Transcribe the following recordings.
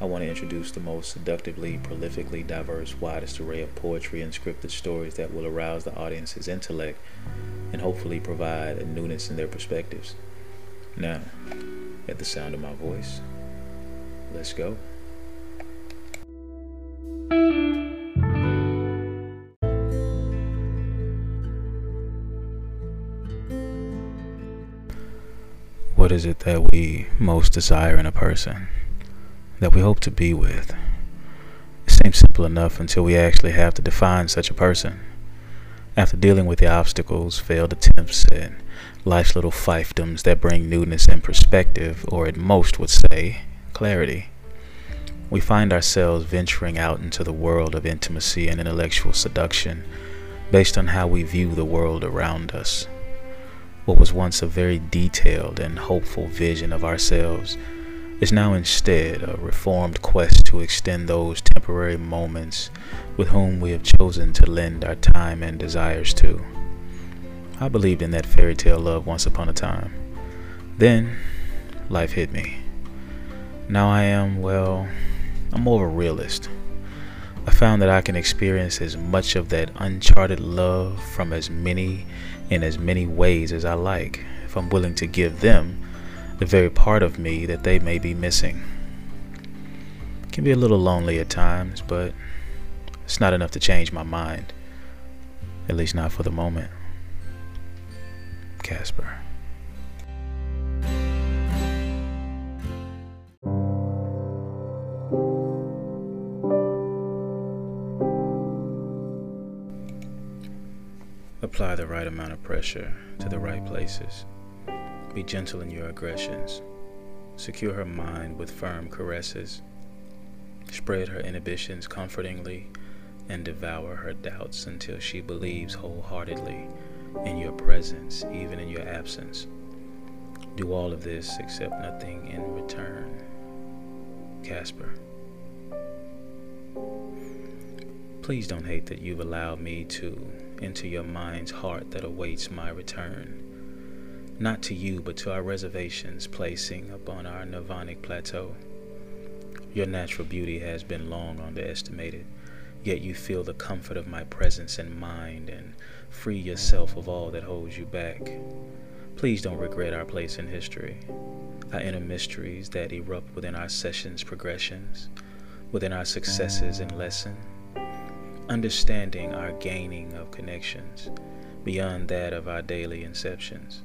I want to introduce the most seductively, prolifically diverse, widest array of poetry and scripted stories that will arouse the audience's intellect and hopefully provide a newness in their perspectives. Now, at the sound of my voice, let's go. What is it that we most desire in a person? That we hope to be with? It seems simple enough until we actually have to define such a person. After dealing with the obstacles, failed attempts, and life's little fiefdoms that bring newness and perspective, or at most would say, clarity, we find ourselves venturing out into the world of intimacy and intellectual seduction based on how we view the world around us what was once a very detailed and hopeful vision of ourselves is now instead a reformed quest to extend those temporary moments with whom we have chosen to lend our time and desires to. I believed in that fairy tale love once upon a time. Then, life hit me. Now I am, well, I'm more of a realist. I found that I can experience as much of that uncharted love from as many in as many ways as I like if I'm willing to give them the very part of me that they may be missing. It can be a little lonely at times, but it's not enough to change my mind. At least not for the moment. Casper. Apply the right amount of pressure to the right places. Be gentle in your aggressions. Secure her mind with firm caresses. Spread her inhibitions comfortingly and devour her doubts until she believes wholeheartedly in your presence, even in your absence. Do all of this except nothing in return. Casper. Please don't hate that you've allowed me to into your mind's heart that awaits my return. Not to you, but to our reservations placing upon our nirvanic plateau. Your natural beauty has been long underestimated, yet you feel the comfort of my presence and mind and free yourself of all that holds you back. Please don't regret our place in history, our inner mysteries that erupt within our sessions' progressions, within our successes and lessons understanding our gaining of connections beyond that of our daily inceptions.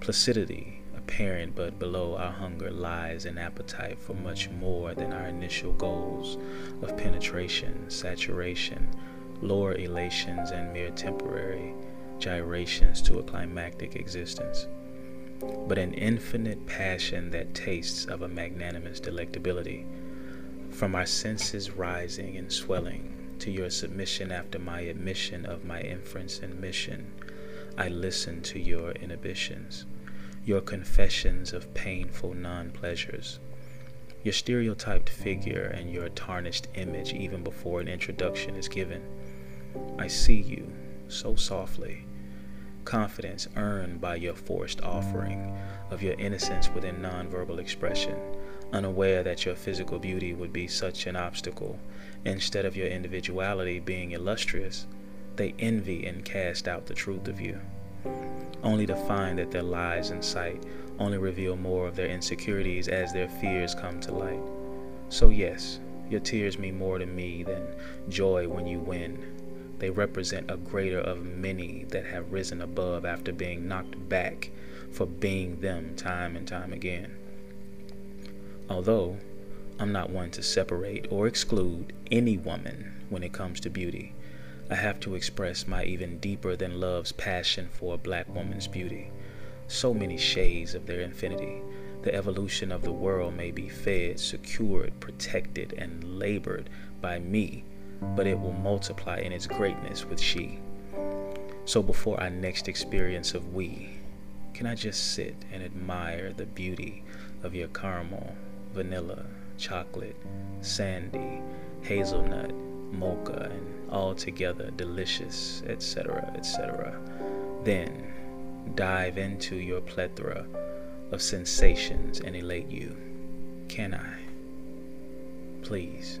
Placidity, apparent but below our hunger, lies an appetite for much more than our initial goals of penetration, saturation, lower elations, and mere temporary gyrations to a climactic existence. But an infinite passion that tastes of a magnanimous delectability, from our senses rising and swelling to your submission after my admission of my inference and mission. I listen to your inhibitions, your confessions of painful non pleasures, your stereotyped figure and your tarnished image even before an introduction is given. I see you so softly, confidence earned by your forced offering of your innocence within nonverbal expression, unaware that your physical beauty would be such an obstacle Instead of your individuality being illustrious, they envy and cast out the truth of you, only to find that their lies in sight only reveal more of their insecurities as their fears come to light. So, yes, your tears mean more to me than joy when you win. They represent a greater of many that have risen above after being knocked back for being them time and time again. Although I'm not one to separate or exclude any woman when it comes to beauty. I have to express my even deeper than love's passion for a black woman's beauty. So many shades of their infinity The evolution of the world may be fed, secured, protected, and labored by me, but it will multiply in its greatness with she. So before our next experience of we, can I just sit and admire the beauty of your caramel, vanilla, chocolate, sandy, hazelnut, mocha, and altogether delicious, etc., etc. Then dive into your plethora of sensations and elate you. Can I? Please.